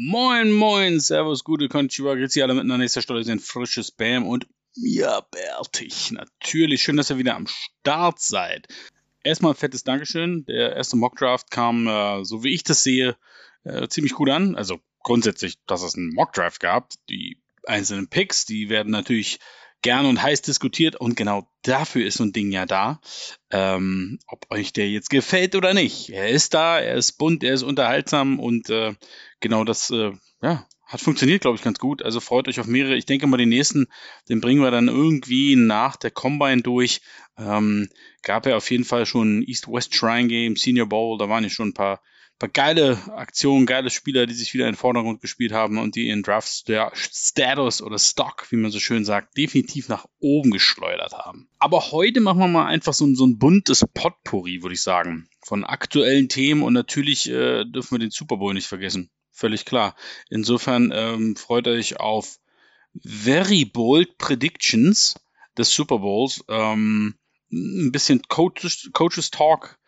Moin, moin, servus, gute Konnichiwa, grüezi alle miteinander. Nächster Stelle sind frisches Bam und ja, Bertig. Natürlich, schön, dass ihr wieder am Start seid. Erstmal ein fettes Dankeschön. Der erste Mockdraft kam, äh, so wie ich das sehe, äh, ziemlich gut an. Also grundsätzlich, dass es einen Mockdraft gab. Die einzelnen Picks, die werden natürlich gern und heiß diskutiert und genau dafür ist so ein Ding ja da. Ähm, ob euch der jetzt gefällt oder nicht. Er ist da, er ist bunt, er ist unterhaltsam und äh, genau das, äh, ja, hat funktioniert, glaube ich, ganz gut. Also freut euch auf mehrere. Ich denke mal, den nächsten, den bringen wir dann irgendwie nach der Combine durch. Ähm, gab ja auf jeden Fall schon East-West Shrine Game, Senior Bowl, da waren ja schon ein paar paar geile Aktionen, geile Spieler, die sich wieder in den Vordergrund gespielt haben und die ihren Draft-Status oder Stock, wie man so schön sagt, definitiv nach oben geschleudert haben. Aber heute machen wir mal einfach so ein, so ein buntes Potpourri, würde ich sagen, von aktuellen Themen und natürlich äh, dürfen wir den Super Bowl nicht vergessen. Völlig klar. Insofern ähm, freut euch auf Very Bold Predictions des Super Bowls. Ähm, ein bisschen Coaches, Coaches Talk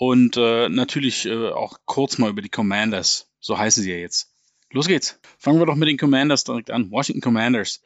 und äh, natürlich äh, auch kurz mal über die Commanders. So heißen sie ja jetzt. Los geht's. Fangen wir doch mit den Commanders direkt an. Washington Commanders.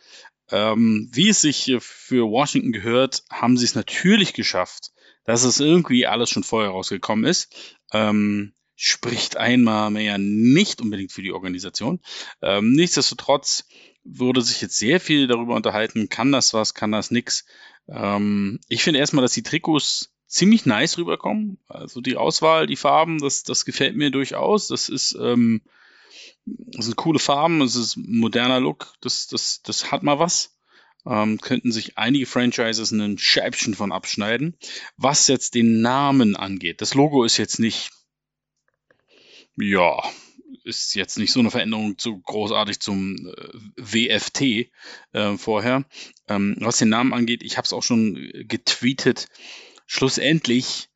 Ähm, wie es sich für Washington gehört, haben sie es natürlich geschafft, dass es irgendwie alles schon vorher rausgekommen ist. Ähm, spricht einmal mehr nicht unbedingt für die Organisation. Ähm, nichtsdestotrotz wurde sich jetzt sehr viel darüber unterhalten, kann das was, kann das nix. Ähm, ich finde erstmal, dass die Trikots ziemlich nice rüberkommen. Also die Auswahl, die Farben, das, das gefällt mir durchaus. Das ist, ähm, das sind coole Farben, es ist moderner Look, das, das, das hat mal was. Ähm, könnten sich einige Franchises ein Scheibchen von abschneiden. Was jetzt den Namen angeht, das Logo ist jetzt nicht, ja, ist jetzt nicht so eine Veränderung zu großartig zum äh, WFT äh, vorher. Ähm, was den Namen angeht, ich habe es auch schon getweetet schlussendlich,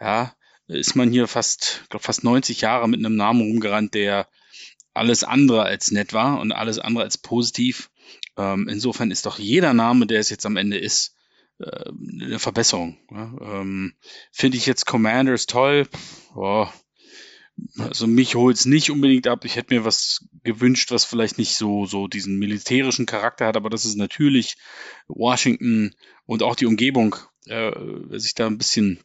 ja, ist man hier fast, glaub, fast 90 Jahre mit einem Namen rumgerannt, der alles andere als nett war und alles andere als positiv. Ähm, insofern ist doch jeder Name, der es jetzt am Ende ist, äh, eine Verbesserung. Ja? Ähm, Finde ich jetzt Commanders toll. Oh, also mich holt es nicht unbedingt ab. Ich hätte mir was gewünscht, was vielleicht nicht so, so diesen militärischen Charakter hat, aber das ist natürlich Washington und auch die Umgebung äh, wer sich da ein bisschen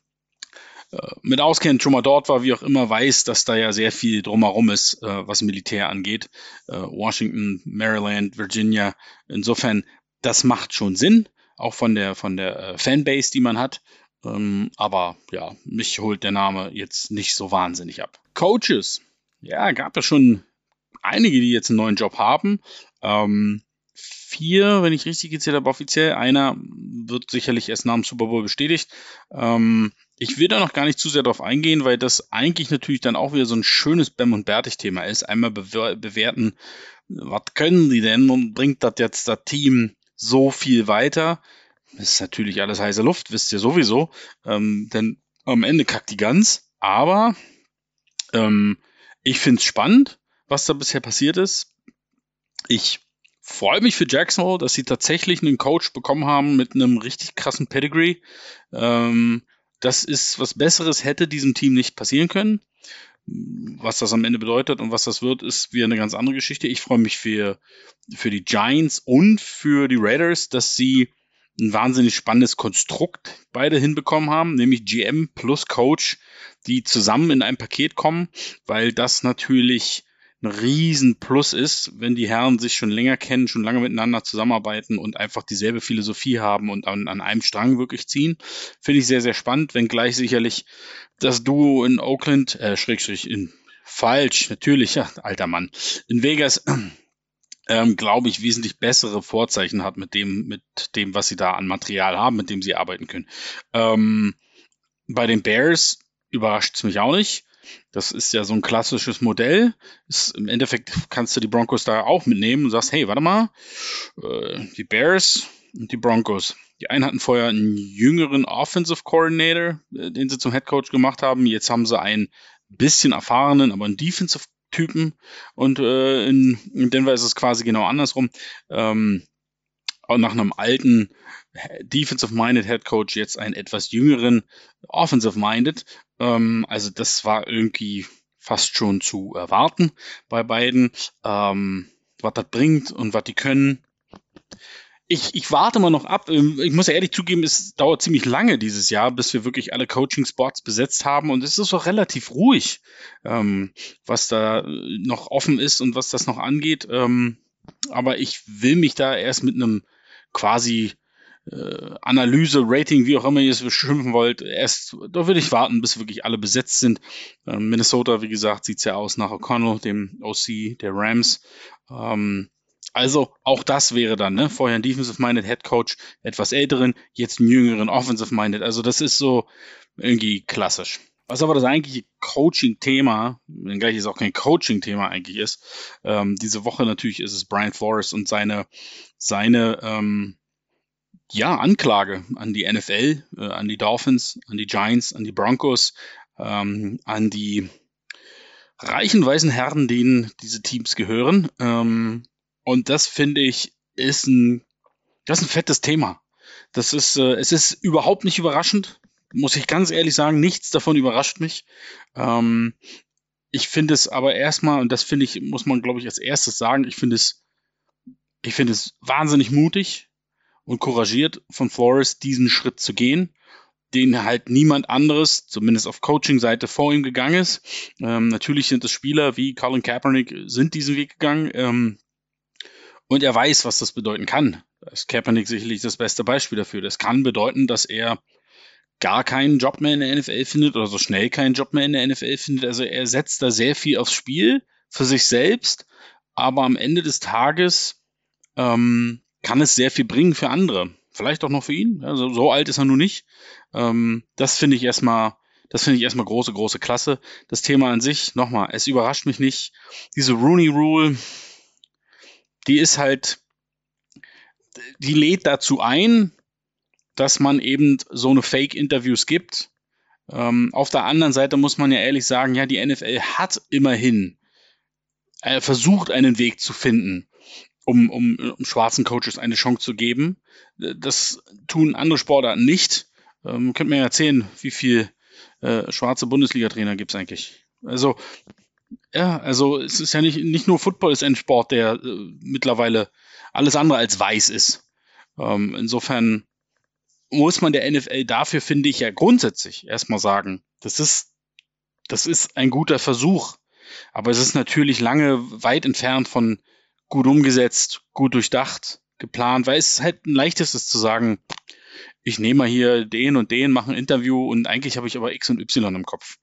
äh, mit auskennt, schon mal dort war, wie auch immer, weiß, dass da ja sehr viel drumherum ist, äh, was Militär angeht. Äh, Washington, Maryland, Virginia. Insofern, das macht schon Sinn, auch von der, von der Fanbase, die man hat. Ähm, aber ja, mich holt der Name jetzt nicht so wahnsinnig ab. Coaches. Ja, gab es schon einige, die jetzt einen neuen Job haben. Ähm, vier, wenn ich richtig gezählt habe, offiziell. Einer wird sicherlich erst nach dem Super Bowl bestätigt. Ähm, ich will da noch gar nicht zu sehr drauf eingehen, weil das eigentlich natürlich dann auch wieder so ein schönes Bem und Bärtig-Thema ist. Einmal bewer bewerten, was können die denn und bringt das jetzt das Team so viel weiter? Das ist natürlich alles heiße Luft, wisst ihr sowieso. Ähm, denn am Ende kackt die ganz. Aber ähm, ich finde es spannend, was da bisher passiert ist. Ich freue mich für Jacksonville, dass sie tatsächlich einen Coach bekommen haben mit einem richtig krassen Pedigree. Ähm, das ist was Besseres, hätte diesem Team nicht passieren können. Was das am Ende bedeutet und was das wird, ist wieder eine ganz andere Geschichte. Ich freue mich für, für die Giants und für die Raiders, dass sie ein wahnsinnig spannendes Konstrukt beide hinbekommen haben, nämlich GM plus Coach, die zusammen in ein Paket kommen, weil das natürlich ein Riesenplus ist, wenn die Herren sich schon länger kennen, schon lange miteinander zusammenarbeiten und einfach dieselbe Philosophie haben und an, an einem Strang wirklich ziehen. Finde ich sehr, sehr spannend, wenngleich sicherlich das Duo in Oakland, äh, Schrägstrich in falsch, natürlich, ja, alter Mann, in Vegas, ähm, glaube ich, wesentlich bessere Vorzeichen hat mit dem, mit dem, was sie da an Material haben, mit dem sie arbeiten können. Ähm, bei den Bears überrascht es mich auch nicht. Das ist ja so ein klassisches Modell. Ist, Im Endeffekt kannst du die Broncos da auch mitnehmen und sagst, hey, warte mal, äh, die Bears und die Broncos. Die einen hatten vorher einen jüngeren Offensive Coordinator, äh, den sie zum Head Coach gemacht haben. Jetzt haben sie einen bisschen erfahrenen, aber einen Defensive Typen. Und äh, in, in Denver ist es quasi genau andersrum. Ähm, nach einem alten Defensive-Minded Head Coach jetzt einen etwas jüngeren Offensive-Minded. Ähm, also das war irgendwie fast schon zu erwarten bei beiden. Ähm, was das bringt und was die können. Ich, ich warte mal noch ab. Ähm, ich muss ja ehrlich zugeben, es dauert ziemlich lange dieses Jahr, bis wir wirklich alle Coaching-Spots besetzt haben. Und es ist auch relativ ruhig, ähm, was da noch offen ist und was das noch angeht. Ähm, aber ich will mich da erst mit einem quasi äh, Analyse, Rating, wie auch immer ihr es beschimpfen wollt, erst, da würde ich warten, bis wirklich alle besetzt sind. Ähm, Minnesota, wie gesagt, sieht's ja aus nach O'Connell, dem OC der Rams. Ähm, also auch das wäre dann, ne? Vorher ein Defensive-Minded Head Coach, etwas älteren, jetzt einen jüngeren Offensive-Minded. Also das ist so irgendwie klassisch. Was aber das eigentliche Coaching-Thema, wenngleich es auch kein Coaching-Thema eigentlich ist, ähm, diese Woche natürlich ist es Brian Flores und seine, seine ähm, ja, Anklage an die NFL, äh, an die Dolphins, an die Giants, an die Broncos, ähm, an die reichen weißen Herren, denen diese Teams gehören. Ähm, und das finde ich ist ein, das ist ein fettes Thema. Das ist, äh, es ist überhaupt nicht überraschend, muss ich ganz ehrlich sagen. Nichts davon überrascht mich. Ähm, ich finde es aber erstmal, und das finde ich, muss man glaube ich als erstes sagen, ich finde es, ich finde es wahnsinnig mutig, und couragiert von Flores, diesen Schritt zu gehen, den halt niemand anderes, zumindest auf Coaching-Seite, vor ihm gegangen ist. Ähm, natürlich sind es Spieler wie Colin Kaepernick, sind diesen Weg gegangen. Ähm, und er weiß, was das bedeuten kann. Da ist Kaepernick sicherlich das beste Beispiel dafür. Das kann bedeuten, dass er gar keinen Job mehr in der NFL findet oder so schnell keinen Job mehr in der NFL findet. Also er setzt da sehr viel aufs Spiel für sich selbst, aber am Ende des Tages ähm, kann es sehr viel bringen für andere. Vielleicht auch noch für ihn. Also so alt ist er nun nicht. Ähm, das finde ich erstmal, das finde ich erstmal große, große Klasse. Das Thema an sich, nochmal, es überrascht mich nicht. Diese Rooney Rule, die ist halt, die lädt dazu ein, dass man eben so eine Fake-Interviews gibt. Ähm, auf der anderen Seite muss man ja ehrlich sagen, ja, die NFL hat immerhin äh, versucht, einen Weg zu finden, um, um, um schwarzen Coaches eine Chance zu geben. Das tun andere Sportarten nicht. Ähm, könnt mir erzählen, wie viel äh, schwarze Bundesliga-Trainer gibt es eigentlich? Also, ja, also es ist ja nicht, nicht nur Football ist ein Sport, der äh, mittlerweile alles andere als weiß ist. Ähm, insofern muss man der NFL dafür, finde ich, ja grundsätzlich erstmal sagen, das ist, das ist ein guter Versuch. Aber es ist natürlich lange weit entfernt von gut umgesetzt, gut durchdacht, geplant, weil es halt ein leichtes ist zu sagen, ich nehme mal hier den und den, mache ein Interview und eigentlich habe ich aber X und Y im Kopf.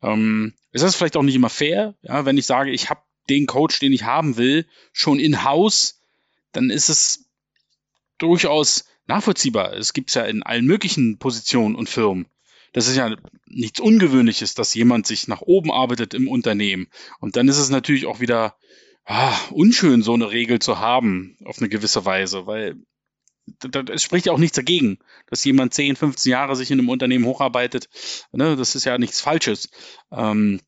Ähm, es ist vielleicht auch nicht immer fair, ja, wenn ich sage, ich habe den Coach, den ich haben will, schon in-house, dann ist es durchaus nachvollziehbar. Es gibt es ja in allen möglichen Positionen und Firmen. Das ist ja nichts Ungewöhnliches, dass jemand sich nach oben arbeitet im Unternehmen. Und dann ist es natürlich auch wieder ah, unschön, so eine Regel zu haben, auf eine gewisse Weise, weil es spricht ja auch nichts dagegen, dass jemand 10, 15 Jahre sich in einem Unternehmen hocharbeitet. Ne, das ist ja nichts Falsches. Ähm,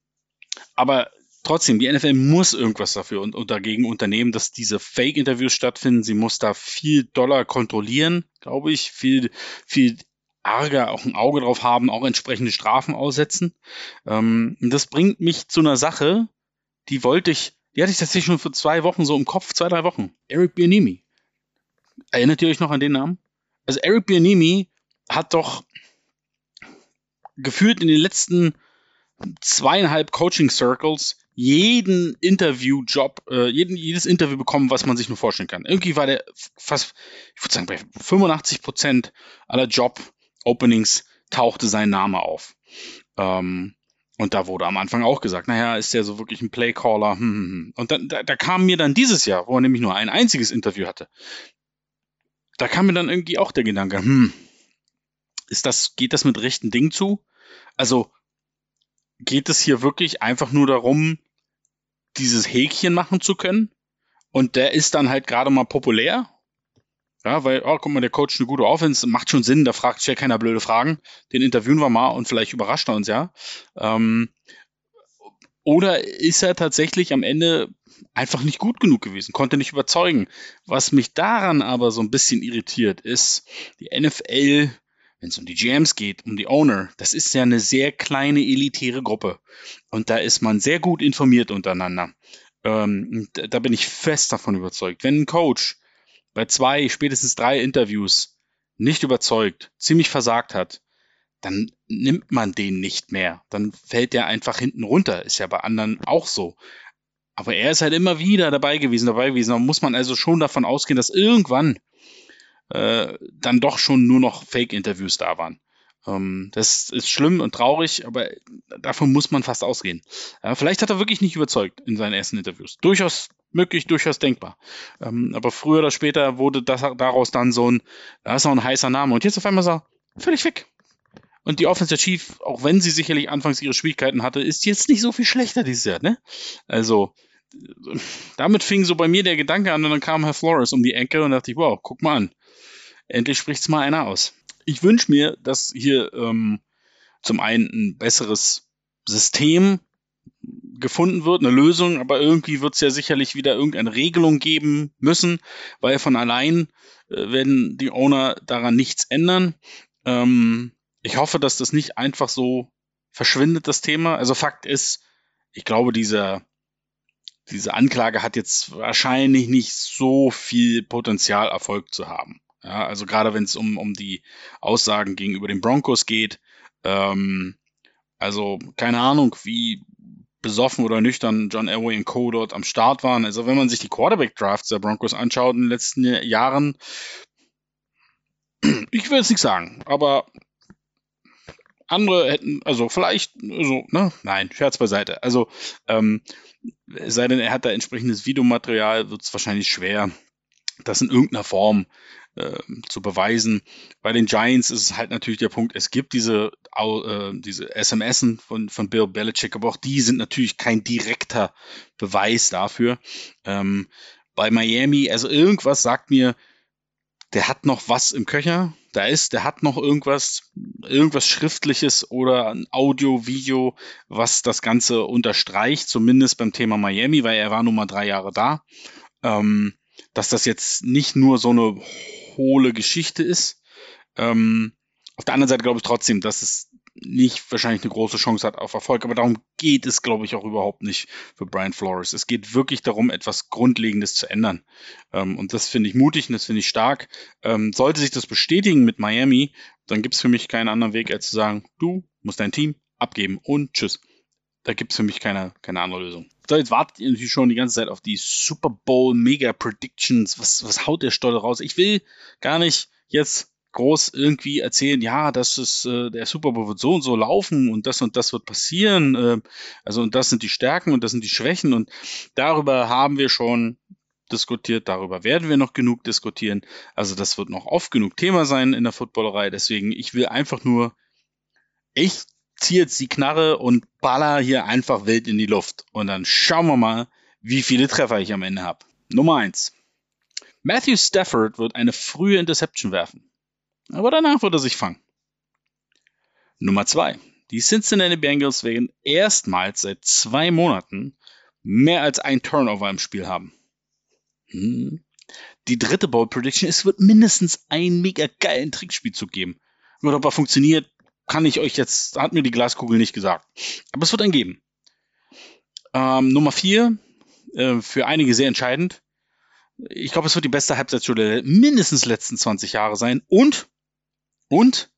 aber trotzdem, die NFL muss irgendwas dafür und, und dagegen unternehmen, dass diese Fake-Interviews stattfinden. Sie muss da viel doller kontrollieren, glaube ich, viel, viel arger auch ein Auge drauf haben, auch entsprechende Strafen aussetzen. Ähm, das bringt mich zu einer Sache, die wollte ich die hatte ich tatsächlich schon vor zwei Wochen so im Kopf, zwei, drei Wochen. Eric Bianimi. Erinnert ihr euch noch an den Namen? Also Eric Bianimi hat doch gefühlt in den letzten zweieinhalb Coaching Circles jeden Interviewjob, äh, jeden, jedes Interview bekommen, was man sich nur vorstellen kann. Irgendwie war der fast, ich würde sagen, bei 85 Prozent aller Job-Openings tauchte sein Name auf. Ähm, und da wurde am Anfang auch gesagt, naja, ist der so wirklich ein Playcaller? Hm, hm, hm. Und dann, da, da kam mir dann dieses Jahr, wo er nämlich nur ein einziges Interview hatte, da kam mir dann irgendwie auch der Gedanke, hm, ist das, geht das mit rechten Dingen zu? Also geht es hier wirklich einfach nur darum, dieses Häkchen machen zu können? Und der ist dann halt gerade mal populär ja, weil, oh, guck mal, der Coach eine gute Offense, macht schon Sinn, da fragt sich ja keiner blöde Fragen. Den interviewen wir mal und vielleicht überrascht er uns ja. Ähm, oder ist er tatsächlich am Ende einfach nicht gut genug gewesen, konnte nicht überzeugen. Was mich daran aber so ein bisschen irritiert, ist, die NFL, wenn es um die GMs geht, um die Owner, das ist ja eine sehr kleine elitäre Gruppe. Und da ist man sehr gut informiert untereinander. Ähm, da bin ich fest davon überzeugt. Wenn ein Coach bei zwei, spätestens drei Interviews nicht überzeugt, ziemlich versagt hat, dann nimmt man den nicht mehr. Dann fällt der einfach hinten runter. Ist ja bei anderen auch so. Aber er ist halt immer wieder dabei gewesen, dabei gewesen. Da muss man also schon davon ausgehen, dass irgendwann äh, dann doch schon nur noch Fake-Interviews da waren. Ähm, das ist schlimm und traurig, aber davon muss man fast ausgehen. Ja, vielleicht hat er wirklich nicht überzeugt in seinen ersten Interviews. Durchaus möglich, durchaus denkbar. Ähm, aber früher oder später wurde das, daraus dann so ein, da ist noch ein heißer Name. Und jetzt auf einmal er völlig weg. Und die Offensive Chief, auch wenn sie sicherlich anfangs ihre Schwierigkeiten hatte, ist jetzt nicht so viel schlechter dieses Jahr, ne? Also, damit fing so bei mir der Gedanke an und dann kam Herr Flores um die Ecke und dachte ich, wow, guck mal an. Endlich spricht's mal einer aus. Ich wünsche mir, dass hier ähm, zum einen ein besseres System gefunden wird, eine Lösung, aber irgendwie wird es ja sicherlich wieder irgendeine Regelung geben müssen, weil von allein äh, werden die Owner daran nichts ändern. Ähm, ich hoffe, dass das nicht einfach so verschwindet, das Thema. Also Fakt ist, ich glaube, dieser, diese Anklage hat jetzt wahrscheinlich nicht so viel Potenzial, Erfolg zu haben. Ja, also gerade wenn es um, um die Aussagen gegenüber den Broncos geht. Ähm, also keine Ahnung, wie besoffen oder nüchtern John Elway und Co. dort am Start waren. Also wenn man sich die Quarterback-Drafts der Broncos anschaut in den letzten Jahren, ich will jetzt nicht sagen, aber andere hätten, also vielleicht, so, ne? Nein, Scherz beiseite. Also, ähm, sei denn, er hat da entsprechendes Videomaterial, wird es wahrscheinlich schwer, das in irgendeiner Form äh, zu beweisen. Bei den Giants ist es halt natürlich der Punkt, es gibt diese, äh, diese SMSen von, von Bill Belichick, aber auch die sind natürlich kein direkter Beweis dafür. Ähm, bei Miami, also irgendwas sagt mir, der hat noch was im Köcher. Da ist, der hat noch irgendwas, irgendwas Schriftliches oder ein Audio, Video, was das Ganze unterstreicht, zumindest beim Thema Miami, weil er war nun mal drei Jahre da. Ähm, dass das jetzt nicht nur so eine hohle Geschichte ist. Ähm, auf der anderen Seite glaube ich trotzdem, dass es nicht wahrscheinlich eine große Chance hat auf Erfolg. Aber darum geht es, glaube ich, auch überhaupt nicht für Brian Flores. Es geht wirklich darum, etwas Grundlegendes zu ändern. Ähm, und das finde ich mutig und das finde ich stark. Ähm, sollte sich das bestätigen mit Miami, dann gibt es für mich keinen anderen Weg, als zu sagen, du musst dein Team abgeben und tschüss. Da gibt es für mich keine, keine andere Lösung. So, jetzt wartet ihr natürlich schon die ganze Zeit auf die Super Bowl Mega Predictions. Was, was haut der Stolle raus? Ich will gar nicht jetzt groß irgendwie erzählen, ja, das ist äh, der Super Bowl wird so und so laufen und das und das wird passieren. Äh, also und das sind die Stärken und das sind die Schwächen und darüber haben wir schon diskutiert, darüber werden wir noch genug diskutieren. Also das wird noch oft genug Thema sein in der Footballerei. Deswegen, ich will einfach nur, ich ziehe jetzt die Knarre und baller hier einfach wild in die Luft. Und dann schauen wir mal, wie viele Treffer ich am Ende habe. Nummer eins. Matthew Stafford wird eine frühe Interception werfen aber danach wird er sich fangen. Nummer zwei. Die Cincinnati Bengals werden erstmals seit zwei Monaten mehr als ein Turnover im Spiel haben. Hm. Die dritte Bowl Prediction, es wird mindestens einen mega geilen Trickspielzug geben. Nur ob er funktioniert, kann ich euch jetzt, hat mir die Glaskugel nicht gesagt. Aber es wird einen geben. Ähm, Nummer vier, äh, für einige sehr entscheidend. Ich glaube, es wird die beste Halbzeitschule mindestens letzten 20 Jahre sein. Und und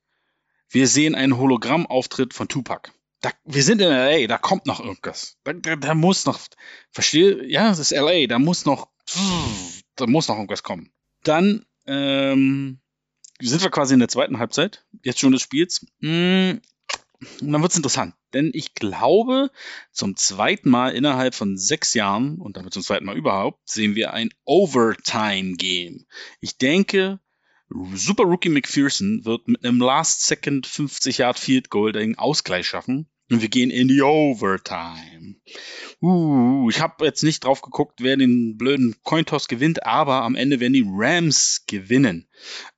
wir sehen einen Hologrammauftritt von Tupac. Da, wir sind in LA, da kommt noch irgendwas. Da, da, da muss noch, verstehe, ja, es ist LA, da muss noch, da muss noch irgendwas kommen. Dann ähm, sind wir quasi in der zweiten Halbzeit, jetzt schon des Spiels. Und dann wird es interessant, denn ich glaube, zum zweiten Mal innerhalb von sechs Jahren und damit zum zweiten Mal überhaupt sehen wir ein Overtime-Game. Ich denke, Super Rookie McPherson wird mit einem Last-Second 50 Yard Field Goal den Ausgleich schaffen. Und wir gehen in die Overtime. Uh, ich habe jetzt nicht drauf geguckt, wer den blöden Cointoss gewinnt, aber am Ende werden die Rams gewinnen.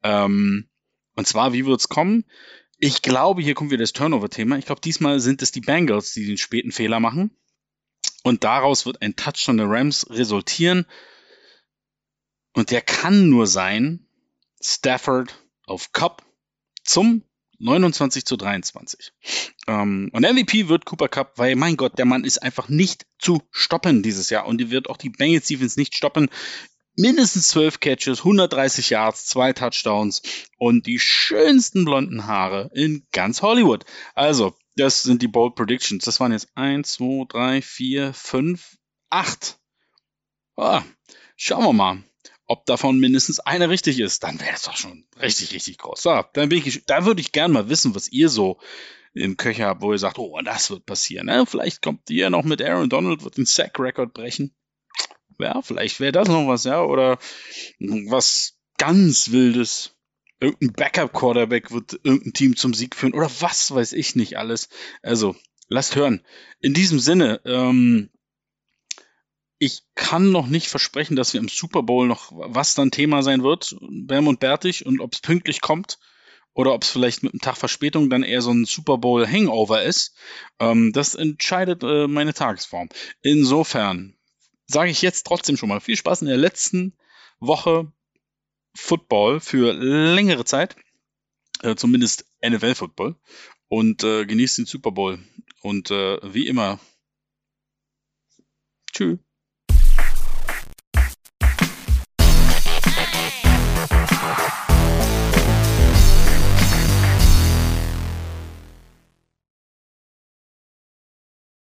Ähm, und zwar, wie wird's kommen? Ich glaube, hier kommt wieder das Turnover-Thema. Ich glaube, diesmal sind es die Bengals, die den späten Fehler machen. Und daraus wird ein Touchdown der Rams resultieren. Und der kann nur sein, Stafford auf Cup zum 29 zu 23. Ähm, und MVP wird Cooper Cup, weil mein Gott, der Mann ist einfach nicht zu stoppen dieses Jahr und die wird auch die Bengals Defense nicht stoppen. Mindestens 12 Catches, 130 Yards, zwei Touchdowns und die schönsten blonden Haare in ganz Hollywood. Also, das sind die Bold Predictions. Das waren jetzt 1, 2, 3, 4, 5, 8. Oh, schauen wir mal ob davon mindestens eine richtig ist, dann wäre das doch schon richtig, richtig groß. So, dann bin ich, da würde ich gerne mal wissen, was ihr so im Köcher habt, wo ihr sagt, oh, das wird passieren. Ne? Vielleicht kommt ihr noch mit Aaron Donald, wird den Sack-Record brechen. Ja, vielleicht wäre das noch was, ja, oder was ganz Wildes. Irgendein Backup-Quarterback wird irgendein Team zum Sieg führen oder was weiß ich nicht alles. Also, lasst hören. In diesem Sinne, ähm, ich kann noch nicht versprechen, dass wir im Super Bowl noch was dann Thema sein wird, Bam und Bertig, und ob es pünktlich kommt oder ob es vielleicht mit einem Tag Verspätung dann eher so ein Super Bowl Hangover ist. Ähm, das entscheidet äh, meine Tagesform. Insofern sage ich jetzt trotzdem schon mal viel Spaß in der letzten Woche Football für längere Zeit, äh, zumindest NFL Football, und äh, genießt den Super Bowl. Und äh, wie immer, tschüss.